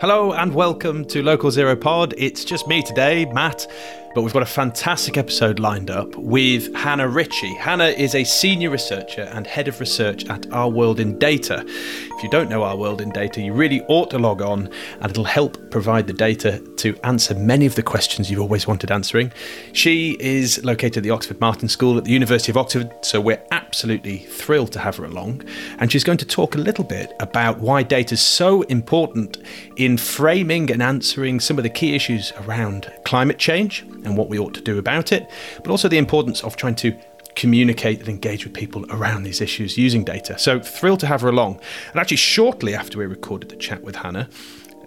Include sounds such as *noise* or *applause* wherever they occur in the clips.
Hello and welcome to Local Zero Pod. It's just me today, Matt, but we've got a fantastic episode lined up with Hannah Ritchie. Hannah is a senior researcher and head of research at Our World in Data. If you don't know Our World in Data, you really ought to log on and it'll help provide the data to answer many of the questions you've always wanted answering. She is located at the Oxford Martin School at the University of Oxford, so we're absolutely thrilled to have her along. And she's going to talk a little bit about why data is so important in framing and answering some of the key issues around climate change and what we ought to do about it, but also the importance of trying to communicate and engage with people around these issues using data. So thrilled to have her along. And actually, shortly after we recorded the chat with Hannah,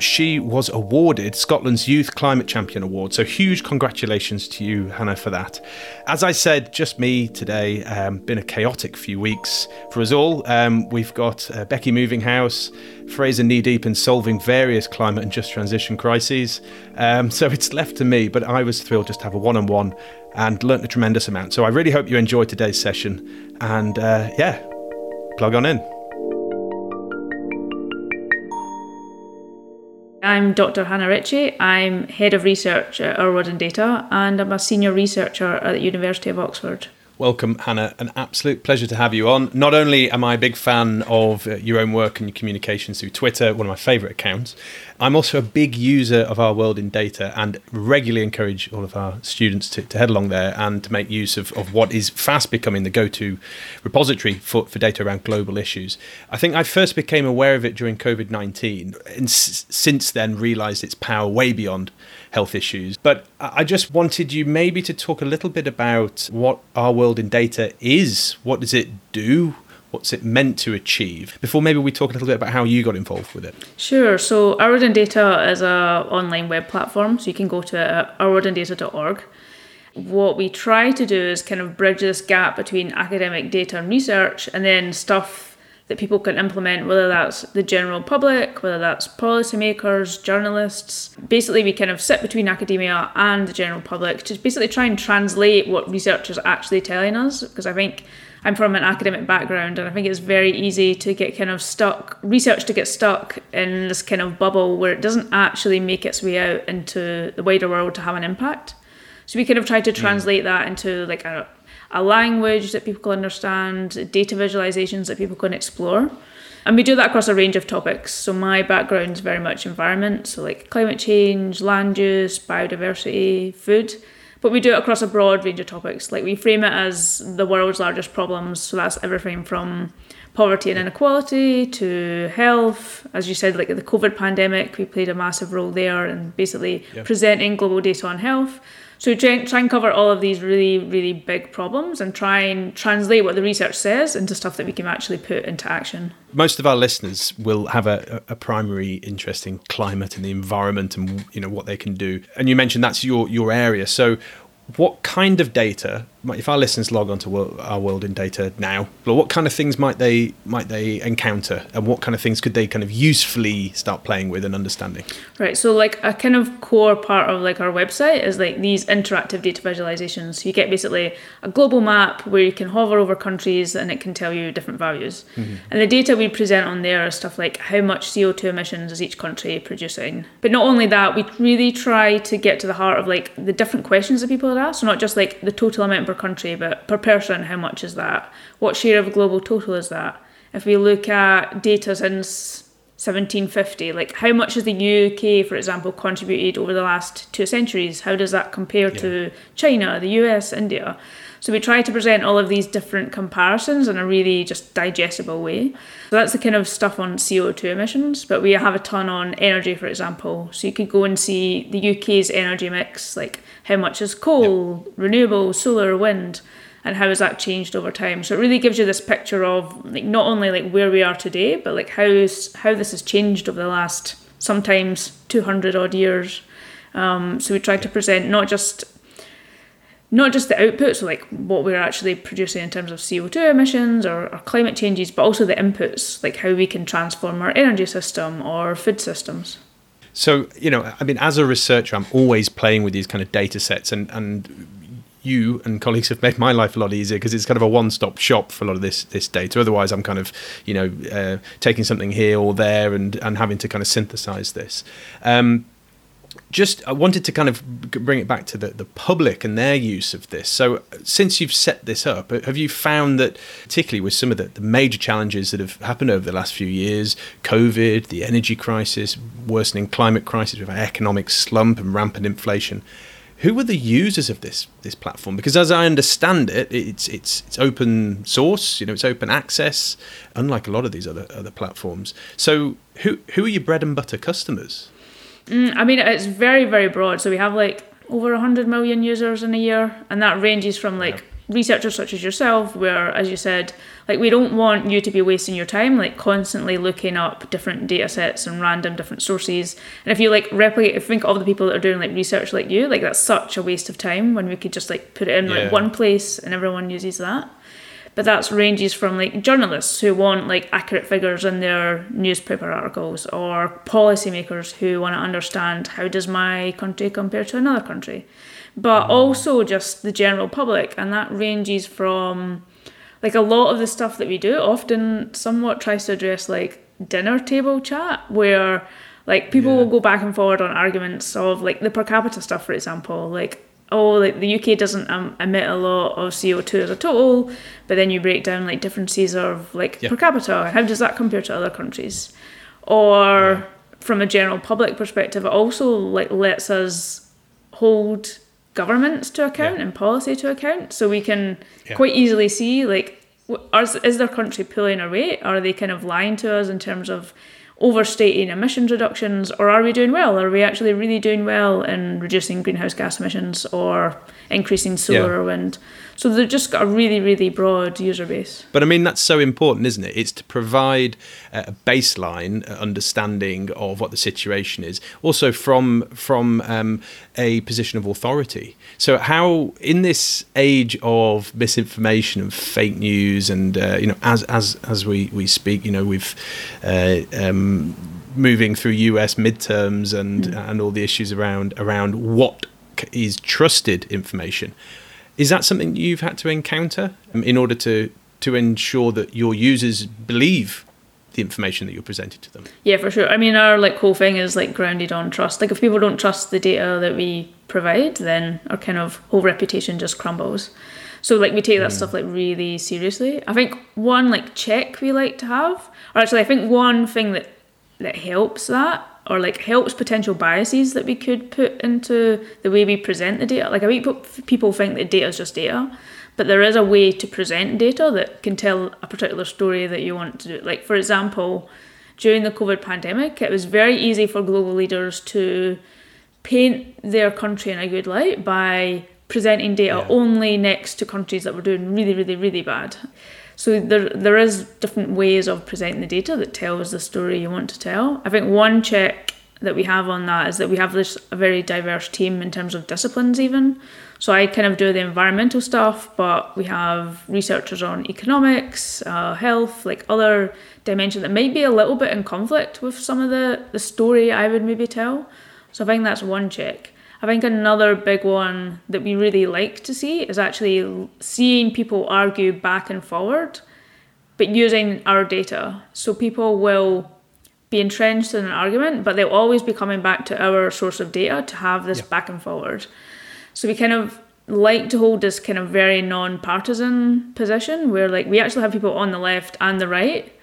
she was awarded Scotland's Youth Climate Champion Award. So huge congratulations to you, Hannah, for that. As I said, just me today. Um, been a chaotic few weeks for us all. Um, we've got uh, Becky moving house, Fraser knee deep in solving various climate and just transition crises. Um, *laughs* so it's left to me, but I was thrilled just to have a one-on-one and learnt a tremendous amount. So I really hope you enjoyed today's session. And uh, yeah, plug on in. I'm Dr. Hannah Ritchie. I'm Head of Research at World in Data and I'm a Senior Researcher at the University of Oxford. Welcome, Hannah. An absolute pleasure to have you on. Not only am I a big fan of uh, your own work and your communications through Twitter, one of my favourite accounts, I'm also a big user of our world in data and regularly encourage all of our students to, to head along there and to make use of, of what is fast becoming the go to repository for, for data around global issues. I think I first became aware of it during COVID 19 and s- since then realised its power way beyond health issues. But I just wanted you maybe to talk a little bit about what our world in data is. What does it do? What's it meant to achieve? Before maybe we talk a little bit about how you got involved with it. Sure. So Our World in Data is a online web platform. So you can go to uh, ourworldindata.org. What we try to do is kind of bridge this gap between academic data and research and then stuff that people can implement, whether that's the general public, whether that's policymakers, journalists. Basically, we kind of sit between academia and the general public to basically try and translate what researchers are actually telling us. Because I think I'm from an academic background, and I think it's very easy to get kind of stuck, research to get stuck in this kind of bubble where it doesn't actually make its way out into the wider world to have an impact. So we kind of try to translate mm. that into like a a language that people can understand, data visualizations that people can explore. And we do that across a range of topics. So my background is very much environment, so like climate change, land use, biodiversity, food. But we do it across a broad range of topics. Like we frame it as the world's largest problems. So that's everything from poverty and inequality to health. As you said, like the COVID pandemic, we played a massive role there in basically yep. presenting global data on health. So try, try and cover all of these really, really big problems and try and translate what the research says into stuff that we can actually put into action. Most of our listeners will have a, a primary interest in climate and the environment and you know what they can do. And you mentioned that's your your area. So what kind of data if our listeners log onto our world in data now, what kind of things might they might they encounter, and what kind of things could they kind of usefully start playing with and understanding? Right. So like a kind of core part of like our website is like these interactive data visualizations. So you get basically a global map where you can hover over countries and it can tell you different values. Mm-hmm. And the data we present on there is stuff like how much CO2 emissions is each country producing. But not only that, we really try to get to the heart of like the different questions that people had asked. So not just like the total amount per country, but per person, how much is that? What share of global total is that? If we look at data since 1750, like how much has the UK, for example, contributed over the last two centuries? How does that compare yeah. to China, the US, India? So we try to present all of these different comparisons in a really just digestible way. So that's the kind of stuff on CO2 emissions, but we have a ton on energy, for example. So you could go and see the UK's energy mix, like how much is coal, yep. renewable, solar, wind, and how has that changed over time. So it really gives you this picture of like not only like where we are today, but like how's how this has changed over the last sometimes 200 odd years. Um, so we try to present not just not just the outputs, like what we're actually producing in terms of CO2 emissions or, or, climate changes, but also the inputs, like how we can transform our energy system or food systems. So, you know, I mean, as a researcher, I'm always playing with these kind of data sets, and, and you and colleagues have made my life a lot easier because it's kind of a one-stop shop for a lot of this this data. Otherwise, I'm kind of you know uh, taking something here or there and and having to kind of synthesize this. Um, just I wanted to kind of bring it back to the, the public and their use of this. So, since you've set this up, have you found that, particularly with some of the, the major challenges that have happened over the last few years COVID, the energy crisis, worsening climate crisis, with economic slump and rampant inflation, who are the users of this this platform? Because as I understand it, it's it's it's open source. You know, it's open access, unlike a lot of these other other platforms. So, who who are your bread and butter customers? Mm, I mean, it's very, very broad. So we have like over 100 million users in a year, and that ranges from like yeah. researchers such as yourself, where, as you said, like we don't want you to be wasting your time, like constantly looking up different data sets and random different sources. And if you like replicate, if think of all the people that are doing like research like you, like that's such a waste of time when we could just like put it in yeah. like one place and everyone uses that but that ranges from like journalists who want like accurate figures in their newspaper articles or policymakers who want to understand how does my country compare to another country but mm. also just the general public and that ranges from like a lot of the stuff that we do often somewhat tries to address like dinner table chat where like people yeah. will go back and forward on arguments of like the per capita stuff for example like oh, like the UK doesn't um, emit a lot of CO2 as a total, but then you break down like differences of like per capita. How does that compare to other countries? Or yeah. from a general public perspective, it also like lets us hold governments to account yeah. and policy to account, so we can quite easily see like. Is their country pulling away? Are they kind of lying to us in terms of overstating emissions reductions, or are we doing well? Are we actually really doing well in reducing greenhouse gas emissions or increasing solar yeah. or wind? So they've just got a really, really broad user base. But I mean, that's so important, isn't it? It's to provide a baseline understanding of what the situation is, also from from um, a position of authority. So, how in this age of misinformation and fake news, and uh, you know, as as as we we speak, you know, we've uh, um, moving through US midterms and mm. and all the issues around around what is trusted information. Is that something you've had to encounter um, in order to to ensure that your users believe the information that you're presenting to them? Yeah, for sure. I mean, our like whole thing is like grounded on trust. Like if people don't trust the data that we provide, then our kind of whole reputation just crumbles. So like we take that mm. stuff like really seriously. I think one like check we like to have, or actually I think one thing that that helps that or like helps potential biases that we could put into the way we present the data. Like I think people think that data is just data, but there is a way to present data that can tell a particular story that you want to do. Like for example, during the COVID pandemic, it was very easy for global leaders to paint their country in a good light by presenting data yeah. only next to countries that were doing really, really, really bad. So there there is different ways of presenting the data that tells the story you want to tell. I think one check that we have on that is that we have this a very diverse team in terms of disciplines even. So i kind of do the environmental stuff but we have researchers on economics uh, health like other dimensions that might be a little bit in conflict with some of the the story i would maybe tell. So i think that's one check I think another big one that we really like to see is actually seeing people argue back and forward, but using our data. So people will be entrenched in an argument, but they'll always be coming back to our source of data to have this yeah. back and forward. So we kind of like to hold this kind of very non-partisan position where like we actually have people on the left and the right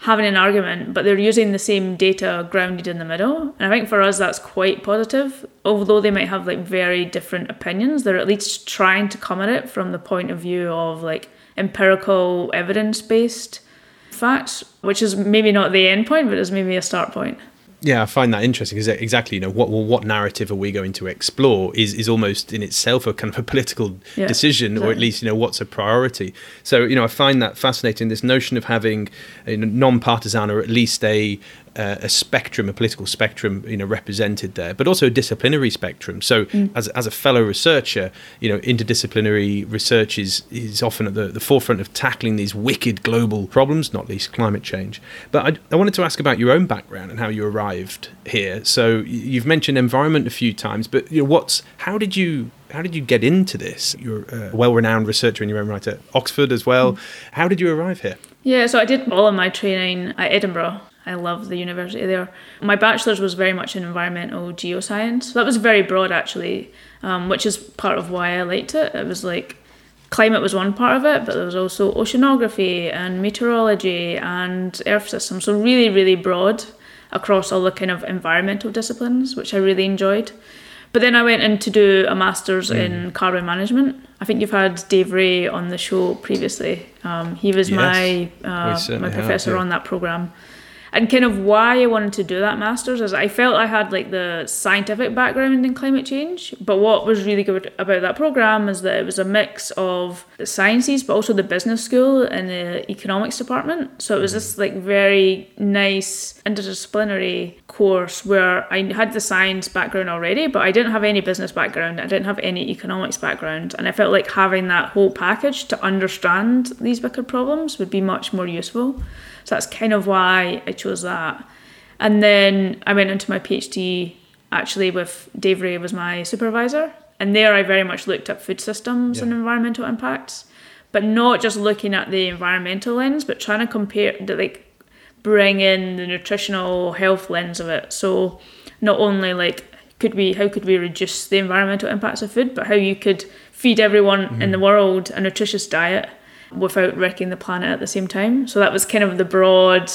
having an argument, but they're using the same data grounded in the middle. And I think for us, that's quite positive. Although they might have like very different opinions, they're at least trying to come at it from the point of view of like empirical, evidence based facts, which is maybe not the end point, but is maybe a start point. Yeah, I find that interesting because exactly, you know, what well, what narrative are we going to explore is is almost in itself a kind of a political yeah, decision, exactly. or at least you know what's a priority. So you know, I find that fascinating. This notion of having a non-partisan or at least a uh, a spectrum, a political spectrum, you know, represented there, but also a disciplinary spectrum. So, mm. as, as a fellow researcher, you know, interdisciplinary research is is often at the, the forefront of tackling these wicked global problems, not least climate change. But I, I wanted to ask about your own background and how you arrived here. So, you've mentioned environment a few times, but you know, what's how did you how did you get into this? You're a well-renowned researcher in your own right at Oxford as well. Mm. How did you arrive here? Yeah, so I did all of my training at Edinburgh I love the university there. My bachelor's was very much in environmental geoscience. That was very broad actually, um, which is part of why I liked it. It was like climate was one part of it, but there was also oceanography and meteorology and earth systems. So really, really broad across all the kind of environmental disciplines, which I really enjoyed. But then I went in to do a master's mm. in carbon management. I think you've had Dave Reay on the show previously. Um, he was yes, my uh, my professor have, yeah. on that program and kind of why I wanted to do that masters is I felt I had like the scientific background in climate change, but what was really good about that program is that it was a mix of the sciences but also the business school and the economics department. So it was mm-hmm. this like very nice interdisciplinary course where I had the science background already, but I didn't have any business background. I didn't have any economics background, and I felt like having that whole package to understand these wicked problems would be much more useful. So that's kind of why I chose that. And then I went into my PhD actually with Dave Reay was my supervisor. And there I very much looked at food systems yeah. and environmental impacts, but not just looking at the environmental lens, but trying to compare, like bring in the nutritional health lens of it. So not only like could we how could we reduce the environmental impacts of food, but how you could feed everyone mm-hmm. in the world a nutritious diet without wrecking the planet at the same time. So that was kind of the broad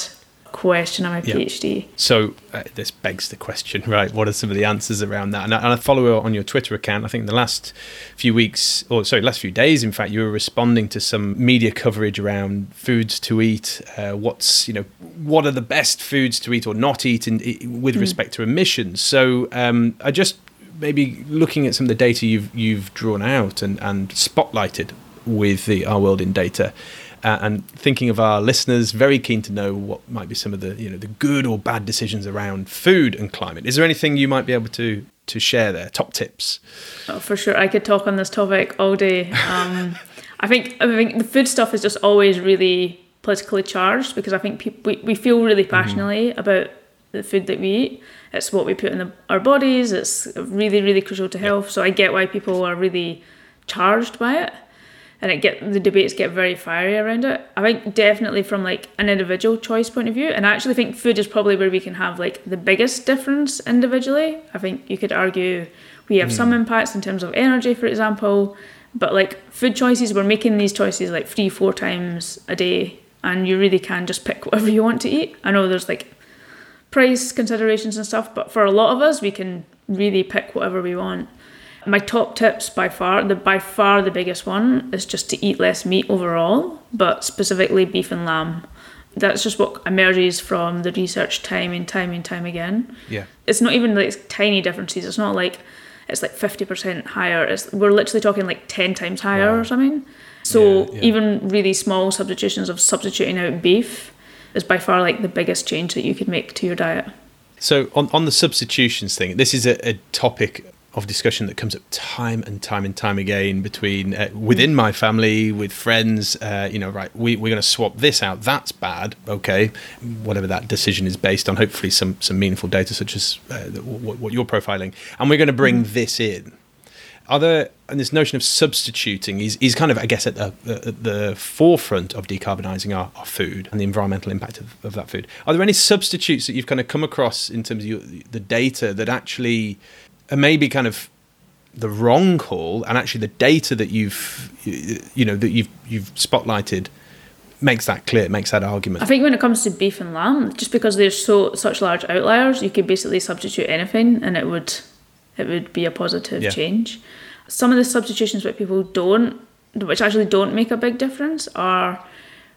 question on my yeah. PhD. So uh, this begs the question, *laughs* right? What are some of the answers around that? And I, and I follow on your Twitter account. I think the last few weeks, or sorry, last few days, in fact, you were responding to some media coverage around foods to eat. Uh, what's you know, what are the best foods to eat or not eat in, in with mm. respect to emissions? So um, I just maybe looking at some of the data you've you've drawn out and and spotlighted with the Our World in Data. Uh, and thinking of our listeners, very keen to know what might be some of the you know the good or bad decisions around food and climate. Is there anything you might be able to to share there? Top tips. Oh, for sure, I could talk on this topic all day. Um, *laughs* I think I think the food stuff is just always really politically charged because I think people, we, we feel really mm-hmm. passionately mm-hmm. about the food that we eat. It's what we put in the, our bodies. It's really really crucial to health. Yep. So I get why people are really charged by it and it get the debates get very fiery around it. I think definitely from like an individual choice point of view, and I actually think food is probably where we can have like the biggest difference individually. I think you could argue we have mm. some hmm. impacts in terms of energy, for example, but like food choices, we're making these choices like three, four times a day, and you really can just pick whatever you want to eat. I know there's like price considerations and stuff, but for a lot of us, we can really pick whatever we want my top tips by far, the by far the biggest one is just to eat less meat overall, but specifically beef and lamb. That's just what emerges from the research time and time and time again. Yeah. It's not even like tiny differences. It's not like it's like fifty percent higher. It's we're literally talking like ten times higher wow. or something. So yeah, yeah. even really small substitutions of substituting out beef is by far like the biggest change that you could make to your diet. So on, on the substitutions thing, this is a, a topic of discussion that comes up time and time and time again between uh, within my family with friends uh, you know right we, we're going to swap this out that's bad okay whatever that decision is based on hopefully some some meaningful data such as uh, what, what, you're profiling and we're going to bring mm. this in are there and this notion of substituting is, is kind of i guess at the, at the forefront of decarbonising our, our, food and the environmental impact of, of that food are there any substitutes that you've kind of come across in terms of your, the data that actually are maybe kind of the wrong call and actually the data that you've you know that you've you've spotlighted makes that clear makes that argument i think when it comes to beef and lamb just because there's so such large outliers you could basically substitute anything and it would it would be a positive yeah. change some of the substitutions that people don't which actually don't make a big difference are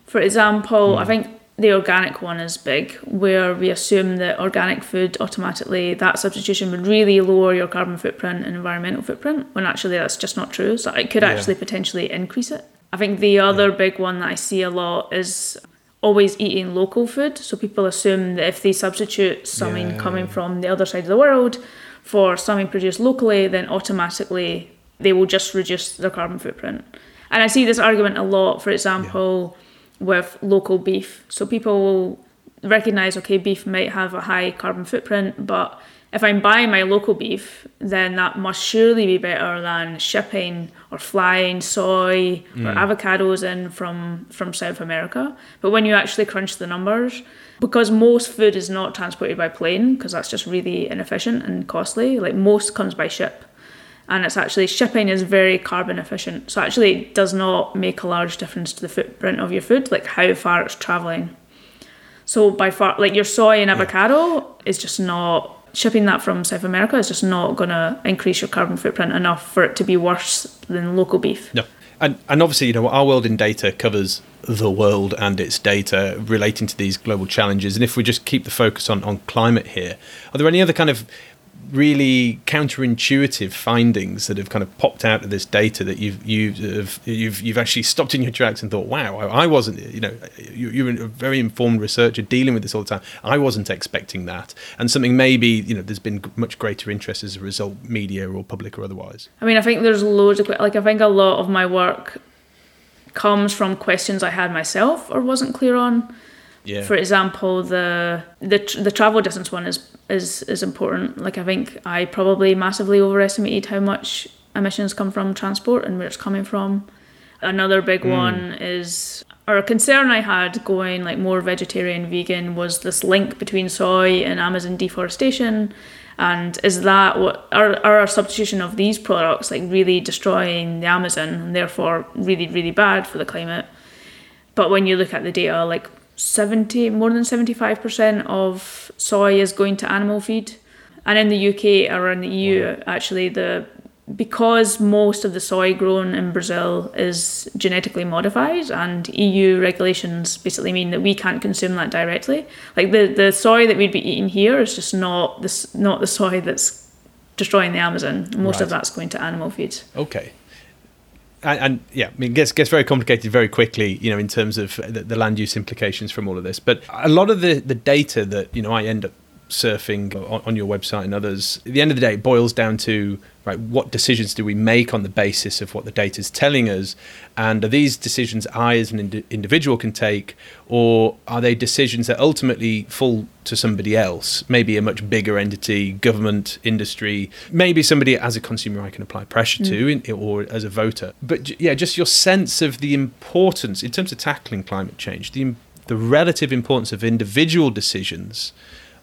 for example mm. i think the organic one is big, where we assume that organic food automatically, that substitution would really lower your carbon footprint and environmental footprint, when actually that's just not true. So it could yeah. actually potentially increase it. I think the other yeah. big one that I see a lot is always eating local food. So people assume that if they substitute something yeah. coming from the other side of the world for something produced locally, then automatically they will just reduce their carbon footprint. And I see this argument a lot, for example with local beef. So people will recognize, okay, beef might have a high carbon footprint, but if I'm buying my local beef, then that must surely be better than shipping or flying soy mm. or avocados in from, from South America. But when you actually crunch the numbers, because most food is not transported by plane, because that's just really inefficient and costly, like most comes by ship and it's actually shipping is very carbon efficient. So actually it does not make a large difference to the footprint of your food, like how far it's traveling. So by far, like your soy and avocado is just not shipping that from South America is just not going to increase your carbon footprint enough for it to be worse than local beef. No. And, and obviously, you know, our world in data covers the world and its data relating to these global challenges. And if we just keep the focus on, on climate here, are there any other kind of really counterintuitive findings that have kind of popped out of this data that you've you've you've you've actually stopped in your tracks and thought, wow, I wasn't, you know, you're a very informed researcher dealing with this all the time. I wasn't expecting that, and something maybe you know there's been much greater interest as a result, media or public or otherwise. I mean, I think there's loads of like I think a lot of my work comes from questions I had myself or wasn't clear on. Yeah. For example, the the the travel distance one is is is important. Like I think I probably massively overestimated how much emissions come from transport and where it's coming from. Another big mm. one is or a concern I had going like more vegetarian vegan was this link between soy and Amazon deforestation and is that what are, are our substitution of these products like really destroying the Amazon and therefore really really bad for the climate but when you look at the data like 70 more than 75% of soy is going to animal feed and in the UK or in the EU wow. actually the because most of the soy grown in Brazil is genetically modified and EU regulations basically mean that we can't consume that directly like the the soy that we'd be eating here is just not this not the soy that's destroying the Amazon most right. of that's going to animal feed okay and, and, yeah, I mean, it gets gets very complicated very quickly, you know, in terms of the, the, land use implications from all of this. But a lot of the the data that you know I end up surfing on, on, your website and others, at the end of the day, it boils down to right, what decisions do we make on the basis of what the data is telling us, and are these decisions I as an ind- individual can take, or are they decisions that ultimately fall to somebody else, maybe a much bigger entity, government, industry, maybe somebody as a consumer I can apply pressure mm. to, in, or as a voter. But yeah, just your sense of the importance in terms of tackling climate change, the the relative importance of individual decisions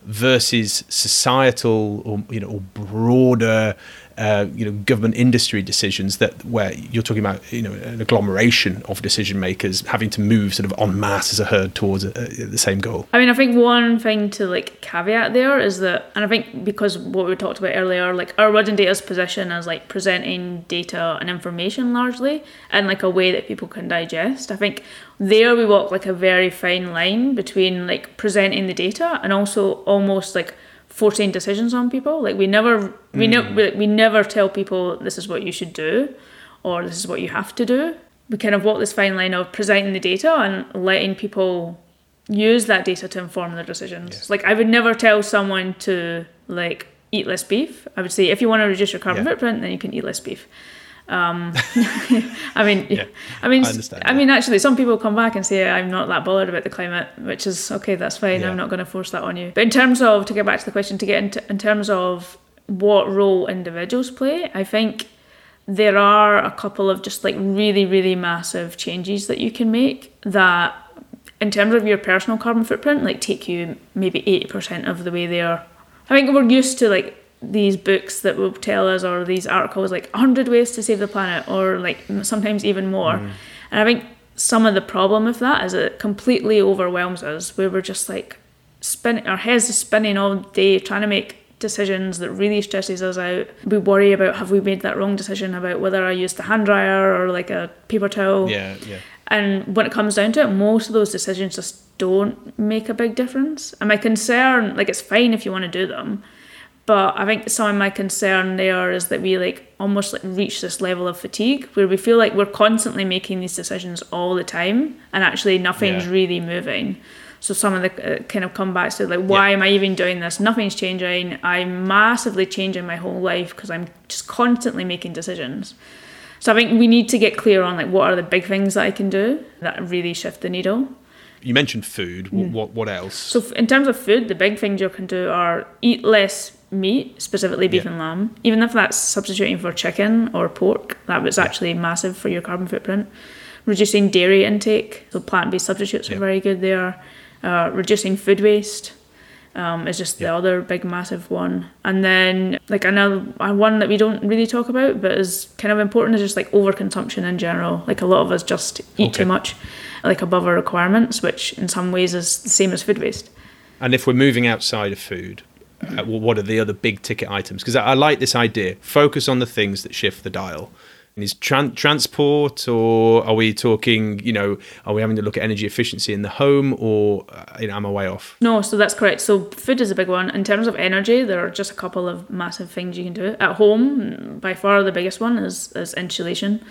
versus societal or you know or broader uh, you know government industry decisions that where you're talking about you know an agglomeration of decision makers having to move sort of en masse as a herd towards a, a, the same goal. I mean, I think one thing to like caveat there is that, and I think because what we talked about earlier, like our World in Data's position as like presenting data and information largely in like a way that people can digest. I think there we walk like a very fine line between like presenting the data and also almost like forcing decisions on people. Like we never we, mm. we, we never tell people this is what you should do or this is what you have to do. We kind of walk this fine line of presenting the data and letting people use that data to inform their decisions. Like I would never tell someone to like eat less beef. I would say if you want to reduce your carbon Yeah. footprint, then you can eat less beef. Um, *laughs* I mean, Yeah, *laughs* I mean, I I mean, actually, some people come back and say I'm not that bothered about the climate, which is okay. That's fine. Yeah. I'm not going to force that on you. But in terms of to get back to the question, to get into in terms of what role individuals play, I think there are a couple of just like really, really massive changes that you can make that, in terms of your personal carbon footprint, like take you maybe 80% of the way there. I think we're used to like these books that will tell us, or these articles like 100 ways to save the planet, or like sometimes even more. Mm. And I think some of the problem with that is it completely overwhelms us, where we're just like spinning, our heads are spinning all day trying to make decisions that really stresses us out. We worry about have we made that wrong decision about whether I used the hand dryer or like a paper towel. Yeah, yeah. And when it comes down to it, most of those decisions just don't make a big difference. And my concern, like it's fine if you want to do them, but I think some of my concern there is that we like almost like reach this level of fatigue where we feel like we're constantly making these decisions all the time and actually nothing's Yeah. really moving. So some of the uh, kind of comebacks to like, why am I even doing this? Nothing's changing. I'm massively changing my whole life because I'm just constantly making decisions. So I think we need to get clear on like what are the big things that I can do that really shift the needle. You mentioned food. What, what what else? So in terms of food, the big things you can do are eat less meat, specifically beef Yeah. and lamb. Even if that's substituting for chicken or pork, that was actually massive for your carbon footprint. Reducing dairy intake, so plant-based substitutes Yeah. are very good there. Uh, reducing food waste um, is just the other big massive one. And then like another uh, one that we don't really talk about, but is kind of important is just like overconsumption in general. Like a lot of us just eat Okay. too much, like above our requirements, which in some ways is the same as food waste. And if we're moving outside of food, uh, what are the other big ticket items? Because I, I like this idea. Focus on the things that shift the dial. Is tran- transport, or are we talking? You know, are we having to look at energy efficiency in the home, or uh, you know, am I way off? No, so that's correct. So food is a big one. In terms of energy, there are just a couple of massive things you can do. At home, by far the biggest one is, is insulation.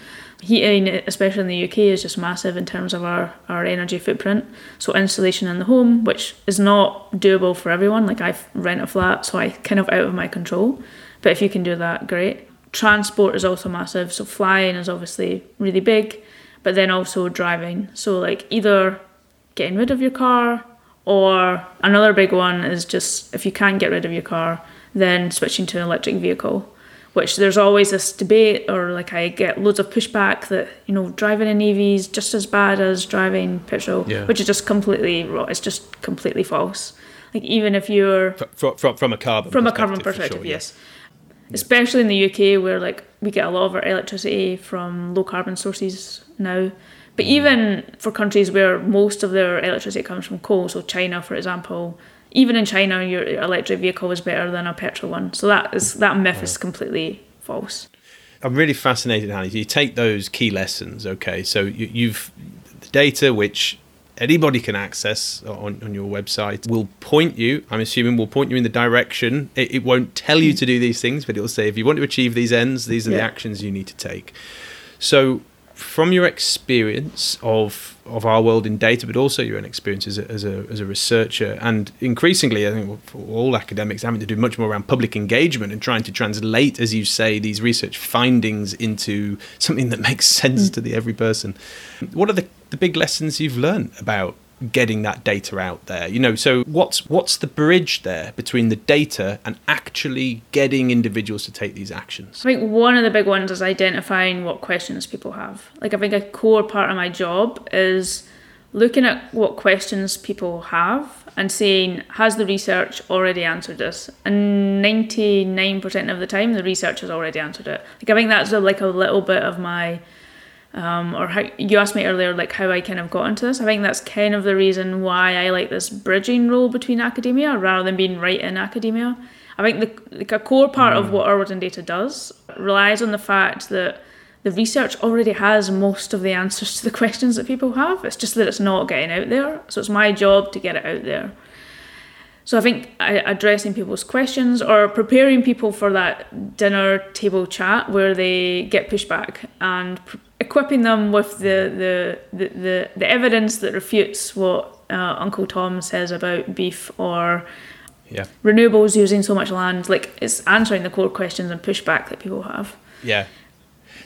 Heating, especially in the UK, is just massive in terms of our, our energy footprint. So insulation in the home, which is not doable for everyone. Like I rent a flat, so I kind of out of my control. But if you can do that, great. Transport is also massive. So flying is obviously really big, but then also driving. So like either getting rid of your car or another big one is just if you can't get rid of your car then switching to an electric vehicle which there's always this debate or like i get loads of pushback that you know driving an ev is just as bad as driving petrol Yeah. which is just completely wrong it's just completely false like even if you're From, from, from a carbon from a carbon perspective, sure, yeah. yes. Especially in the UK, where like we get a lot of our electricity from low carbon sources now. But mm. even for countries where most of their electricity comes from coal, so China, for example, even in China, your electric vehicle is better than a petrol one. So that is that myth is completely false. I'm really fascinated, Hanny. You take those key lessons, okay? So you, you've the data which anybody can access uh, on, on your website will point you. I'm assuming will point you in the direction. It, it won't tell you to do these things, but it'll say if you want to achieve these ends, these are the actions you need to take. So, from your experience of of our world in data, but also your own experience as a, as a, as a researcher, and increasingly, I think for all academics having to do much more around public engagement and trying to translate, as you say, these research findings into something that *laughs* makes sense hmm. to the every person. What are the, the big lessons you've learned about getting that data out there you know so what's what's the bridge there between the data and actually getting individuals to take these actions I think one of the big ones is identifying what questions people have. Like I think a core part of my job is looking at what questions people have and saying, has the research already answered this? And 99% of the time, the research has already answered it. Like I think that's a, like a little bit of my um, or how you asked me earlier, like how I kind of got into this. I think that's kind of the reason why I like this bridging role between academia rather than being right in academia. I think the like a core part of what our World in Data does relies on the fact that the research already has most of the answers to the questions that people have. It's just that it's not getting out there. So it's my job to get it out there. So I think addressing people's questions or preparing people for that dinner table chat where they get pushback and equipping them with the, the, the, the, the evidence that refutes what uh, Uncle Tom says about beef or Yeah. renewables using so much land. Like it's answering the core questions and pushback that people have. Yeah.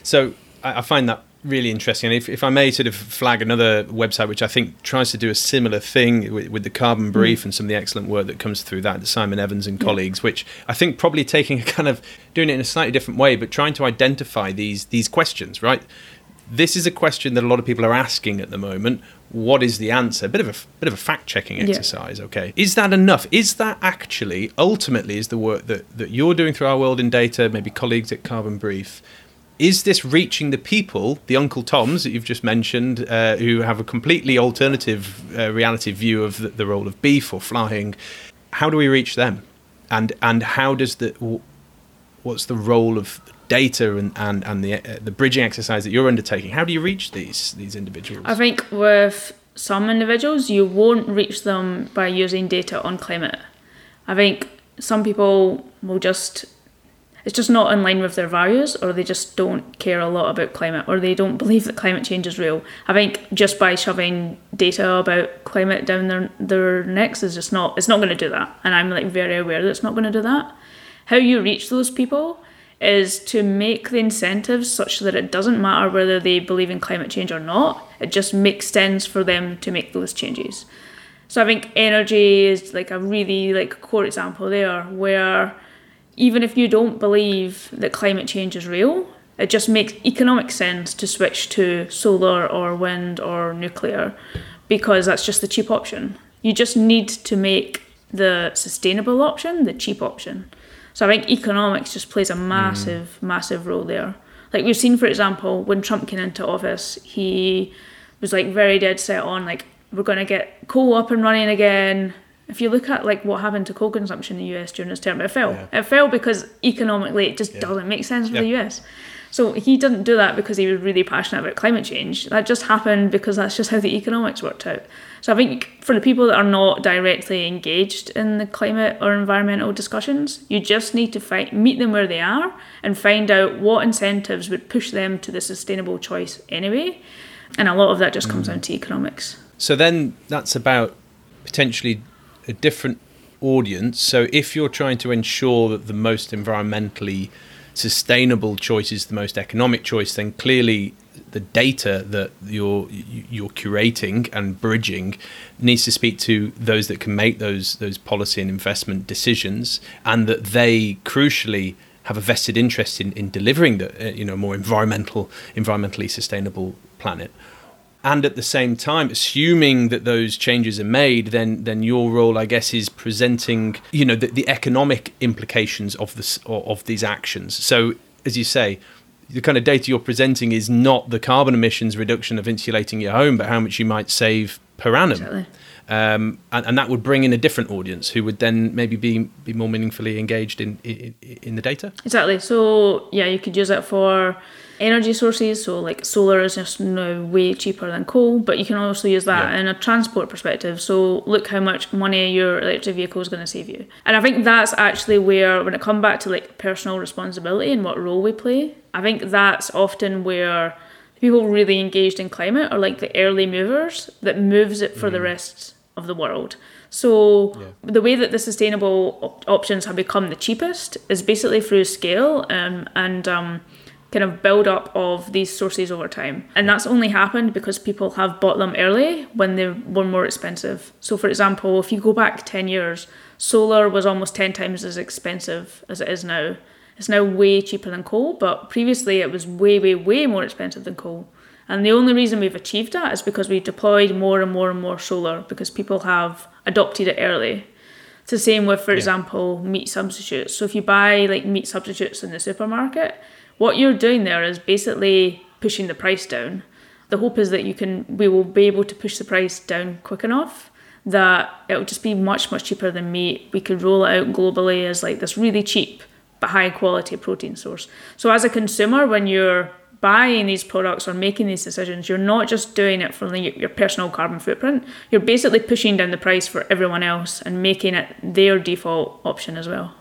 So I, I find that really interesting. And if, if I may sort of flag another website which I think tries to do a similar thing with, with the carbon brief and some of the excellent work that comes through that, Simon Evans and colleagues, which I think probably taking a kind of doing it in a slightly different way, but trying to identify these these questions, right? This is a question that a lot of people are asking at the moment. What is the answer? A bit of a bit of a fact checking Yeah. exercise. Okay, is that enough? Is that actually ultimately is the work that that you're doing through our world in data? Maybe colleagues at Carbon Brief is this reaching the people, the Uncle Toms that you've just mentioned, uh, who have a completely alternative uh, reality view of the, the role of beef or flying? How do we reach them? And and how does the what's the role of data and and, and the uh, the bridging exercise that you're undertaking? How do you reach these these individuals? I think with some individuals, you won't reach them by using data on climate. I think some people will just, it's just not in line with their values, or they just don't care a lot about climate, or they don't believe that climate change is real. I think just by shoving data about climate down their, their necks is just not, it's not going to do that. And I'm like very aware that it's not going to do that. How you reach those people is to make the incentives such that it doesn't matter whether they believe in climate change or not. It just makes sense for them to make those changes. So I think energy is like a really like core example there where even if you don't believe that climate change is real, it just makes economic sense to switch to solar or wind or nuclear because that's just the cheap option. You just need to make the sustainable option the cheap option. So I think economics just plays a mm. massive, massive role there. Like we've seen, for example, when Trump came into office, he was like very dead set on like we're going to get coal up and running again. If you look at like what happened to coal consumption in the US during his term, it fell. Yeah. It fell because economically it just Yeah. doesn't make sense for Yeah. the US. So he didn't do that because he was really passionate about climate change. That just happened because that's just how the economics worked out. So I think for the people that are not directly engaged in the climate or environmental discussions, you just need to find, meet them where they are and find out what incentives would push them to the sustainable choice anyway. And a lot of that just comes mm. down to economics. So then that's about potentially a different audience. So if you're trying to ensure that the most environmentally sustainable choice is the most economic choice, then clearly the data that you're you're curating and bridging needs to speak to those that can make those those policy and investment decisions, and that they crucially have a vested interest in, in delivering the uh, you know more environmental environmentally sustainable planet and at the same time assuming that those changes are made then then your role i guess is presenting you know the, the economic implications of this of these actions. So as you say the kind of data you're presenting is not the carbon emissions reduction of insulating your home but how much you might save per annum um, and, and that would bring in a different audience who would then maybe be be more meaningfully engaged in in, in the data Exactly. So yeah, you could use it for energy sources. So like solar is just now way cheaper than coal, but you can also use that Yeah. in a transport perspective. So look how much money your electric vehicle is going to save you. And I think that's actually where when it comes back to like personal responsibility and what role we play, I think that's often where people really engaged in climate are like the early movers that moves it for the rest of the world. So the way that the sustainable op- options have become the cheapest is basically through scale um, and um, kind of build up of these sources over time. And that's only happened because people have bought them early when they were more expensive. So for example, if you go back 10 years, solar was almost 10 times as expensive as it is now. It's now way cheaper than coal, but previously it was way, way, way more expensive than coal. And the only reason we've achieved that is because we've deployed more and more and more solar because people have adopted it early. It's the same with, for example, meat substitutes. So if you buy like meat substitutes in the supermarket, what you're doing there is basically pushing the price down. The hope is that you can we will be able to push the price down quick enough that it'll just be much, much cheaper than meat. We could roll it out globally as like this really cheap but high quality protein source. So as a consumer, when you're buying these products or making these decisions, you're not just doing it for the, your personal carbon footprint. You're basically pushing down the price for everyone else and making it their default option as well.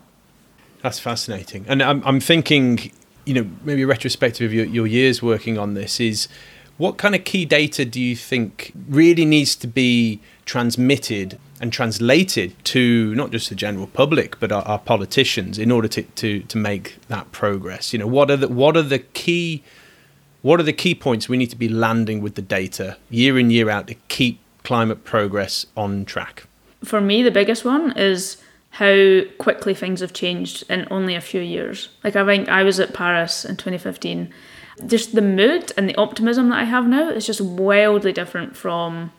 That's fascinating. And I'm, I'm thinking, you know, maybe a retrospective of your, your years working on this is What kind of key data do you think really needs to be transmitted and translated to not just the general public but our, our politicians in order to, to, to make that progress? You know, what are the what are the key what are the key points we need to be landing with the data year in year out to keep climate progress on track? For me, the biggest one is how quickly things have changed in only a few years. Like I think I was at Paris in 2015. Just the mood and the optimism that I have now is just wildly different from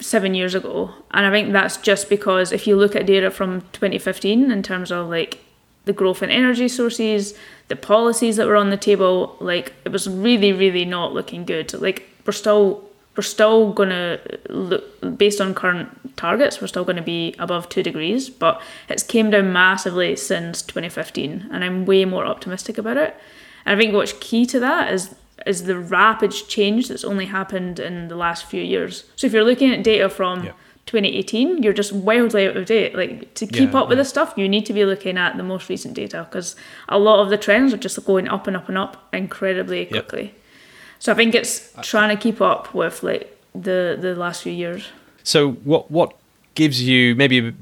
seven years ago. And I think that's just because if you look at data from 2015 in terms of like the growth in energy sources, the policies that were on the table, like it was really, really not looking good. Like we're still we're still gonna look based on current targets, we're still gonna be above two degrees, but it's came down massively since 2015, and I'm way more optimistic about it. And I think what's key to that is is the rapid change that's only happened in the last few years. So if you're looking at data from yeah. 2018, you're just wildly out of date. Like to keep yeah, up with yeah. this stuff, you need to be looking at the most recent data because a lot of the trends are just going up and up and up incredibly quickly. Yep. So I think it's trying to keep up with like the the last few years. So what what gives you maybe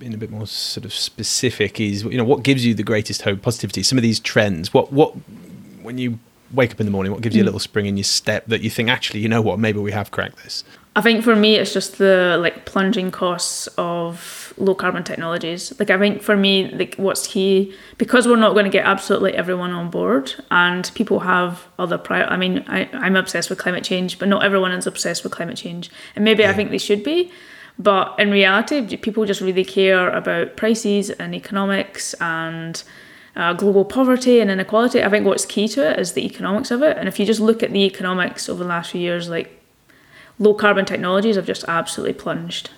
in a bit more sort of specific is you know what gives you the greatest hope positivity some of these trends what what when you wake up in the morning what gives you a mm. little spring in your step that you think actually you know what maybe we have cracked this I think for me, it's just the like plunging costs of low carbon technologies. Like I think for me, like what's key because we're not going to get absolutely everyone on board, and people have other prior. I mean, I, I'm obsessed with climate change, but not everyone is obsessed with climate change, and maybe yeah. I think they should be. But in reality, people just really care about prices and economics and uh, global poverty and inequality. I think what's key to it is the economics of it. And if you just look at the economics over the last few years, like low carbon technologies have just absolutely plunged.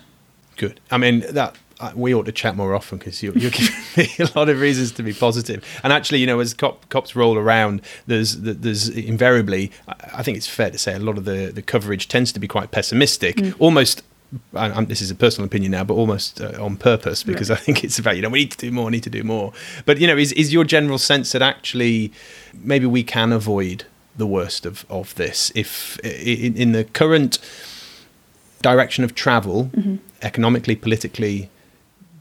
Good. I mean that uh, we ought to chat more often because you're, you're, *laughs* giving me a lot of reasons to be positive. And actually, you know, as COP, COPs roll around, there's there's invariably, I think it's fair to say, a lot of the, the coverage tends to be quite pessimistic, mm. almost. I, this is a personal opinion now, but almost uh, on purpose because right. I think it's about you know we need to do more, need to do more. But you know, is is your general sense that actually maybe we can avoid the worst of, of this. If in, in the current direction of travel, mm-hmm. economically, politically,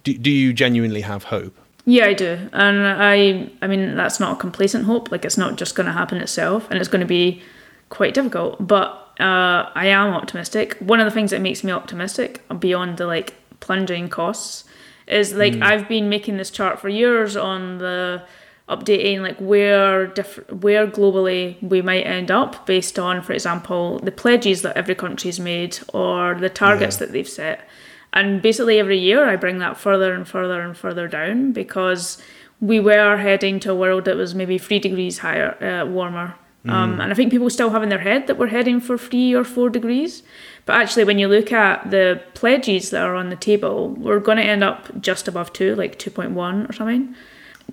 do, do you genuinely have hope? Yeah, I do, and I I mean that's not a complacent hope. Like it's not just going to happen itself, and it's going to be quite difficult. But uh, I am optimistic. One of the things that makes me optimistic beyond the like plunging costs is like mm. I've been making this chart for years on the updating like where different where globally we might end up based on for example the pledges that every country's made or the targets yeah. that they've set and basically every year i bring that further and further and further down because we were heading to a world that was maybe three degrees higher uh, warmer. Um, and i think people still have in their head that we're heading for three or four degrees. But actually when you look at the pledges that are on the table we're going to end up just above two like 2.1 or something.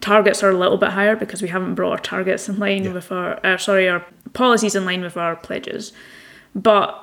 Targets are a little bit higher because we haven't brought our targets in line yeah. with our uh, sorry our policies in line with our pledges. But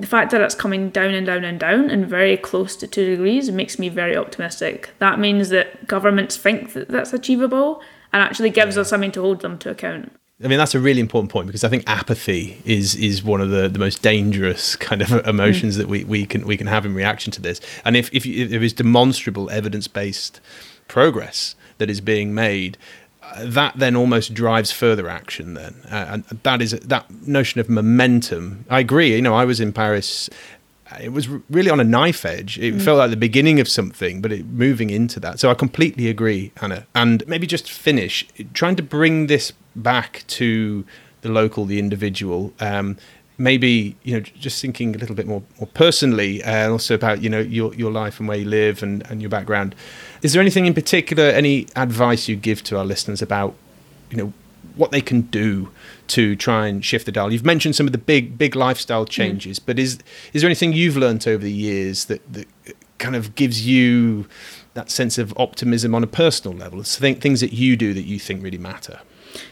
the fact that it's coming down and down and down and very close to two degrees makes me very optimistic. That means that governments think that that's achievable and actually gives yeah. us something to hold them to account I mean that's a really important point because I think apathy is is one of the, the most dangerous kind of emotions mm. that we, we can we can have in reaction to this. And if if, if there is demonstrable evidence based progress, that is being made, uh, that then almost drives further action. Then, uh, and that is that notion of momentum. I agree. You know, I was in Paris. It was really on a knife edge. It mm. felt like the beginning of something, but it moving into that. So I completely agree, Hannah. And maybe just finish trying to bring this back to the local, the individual. Um, maybe you know just thinking a little bit more, more personally and uh, also about you know your your life and where you live and, and your background is there anything in particular any advice you give to our listeners about you know what they can do to try and shift the dial you've mentioned some of the big big lifestyle mm. changes mm. but is is there anything you've learned over the years that, that kind of gives you that sense of optimism on a personal level things that you do that you think really matter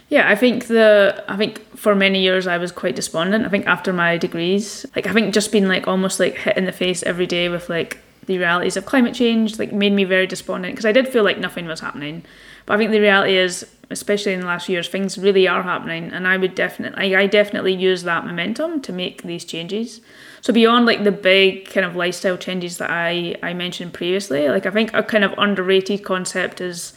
yeah, I think the I think for many years I was quite despondent. I think after my degrees, like I think just been like almost like hit in the face every day with like the realities of climate change like made me very despondent because I did feel like nothing was happening. But I think the reality is, especially in the last years, things really are happening, and I would definitely, I definitely use that momentum to make these changes. So beyond like the big kind of lifestyle changes that I I mentioned previously, like I think a kind of underrated concept is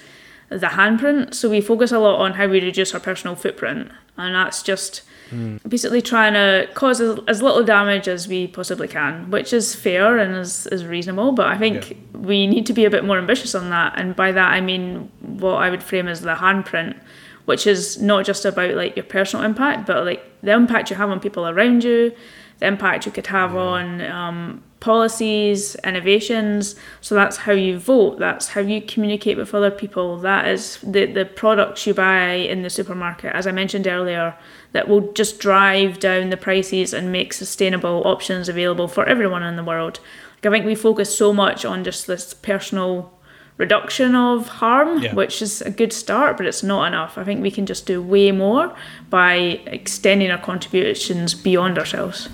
the handprint. So we focus a lot on how we reduce our personal footprint, and that's just mm. basically trying to cause as, as, little damage as we possibly can, which is fair and is, is reasonable. But I think yeah. we need to be a bit more ambitious on that, and by that I mean what I would frame as the handprint, which is not just about like your personal impact, but like the impact you have on people around you, the impact you could have on um, policies, innovations. So that's how you vote. That's how you communicate with other people. That is the the products you buy in the supermarket, as I mentioned earlier, that will just drive down the prices and make sustainable options available for everyone in the world. Like I think we focus so much on just this personal reduction of harm, yeah. which is a good start, but it's not enough. I think we can just do way more by extending our contributions beyond ourselves.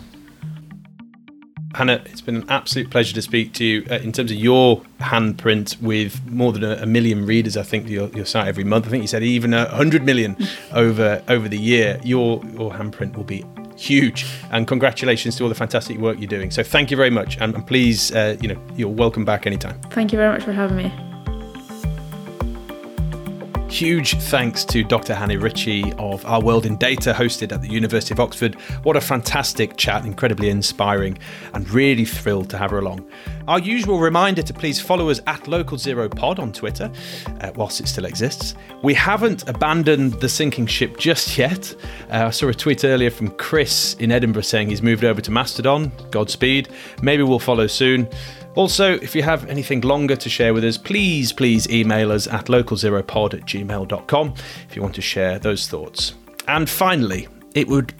Hannah, it's been an absolute pleasure to speak to you. Uh, in terms of your handprint, with more than a, a million readers, I think your, your site every month. I think you said even a hundred million *laughs* over over the year. Your your handprint will be huge. And congratulations to all the fantastic work you're doing. So thank you very much, and, and please, uh, you know, you're welcome back anytime. Thank you very much for having me. Huge thanks to Dr. Hannah Ritchie of Our World in Data, hosted at the University of Oxford. What a fantastic chat, incredibly inspiring, and really thrilled to have her along. Our usual reminder to please follow us at Local Zero Pod on Twitter, uh, whilst it still exists. We haven't abandoned the sinking ship just yet. Uh, I saw a tweet earlier from Chris in Edinburgh saying he's moved over to Mastodon. Godspeed. Maybe we'll follow soon. Also, if you have anything longer to share with us, please, please email us at localzeropod at gmail.com if you want to share those thoughts. And finally, it would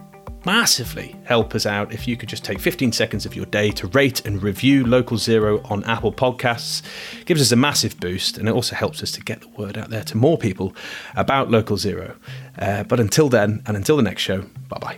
massively help us out if you could just take 15 seconds of your day to rate and review Local Zero on Apple Podcasts. It gives us a massive boost and it also helps us to get the word out there to more people about Local Zero. Uh, but until then, and until the next show, bye bye.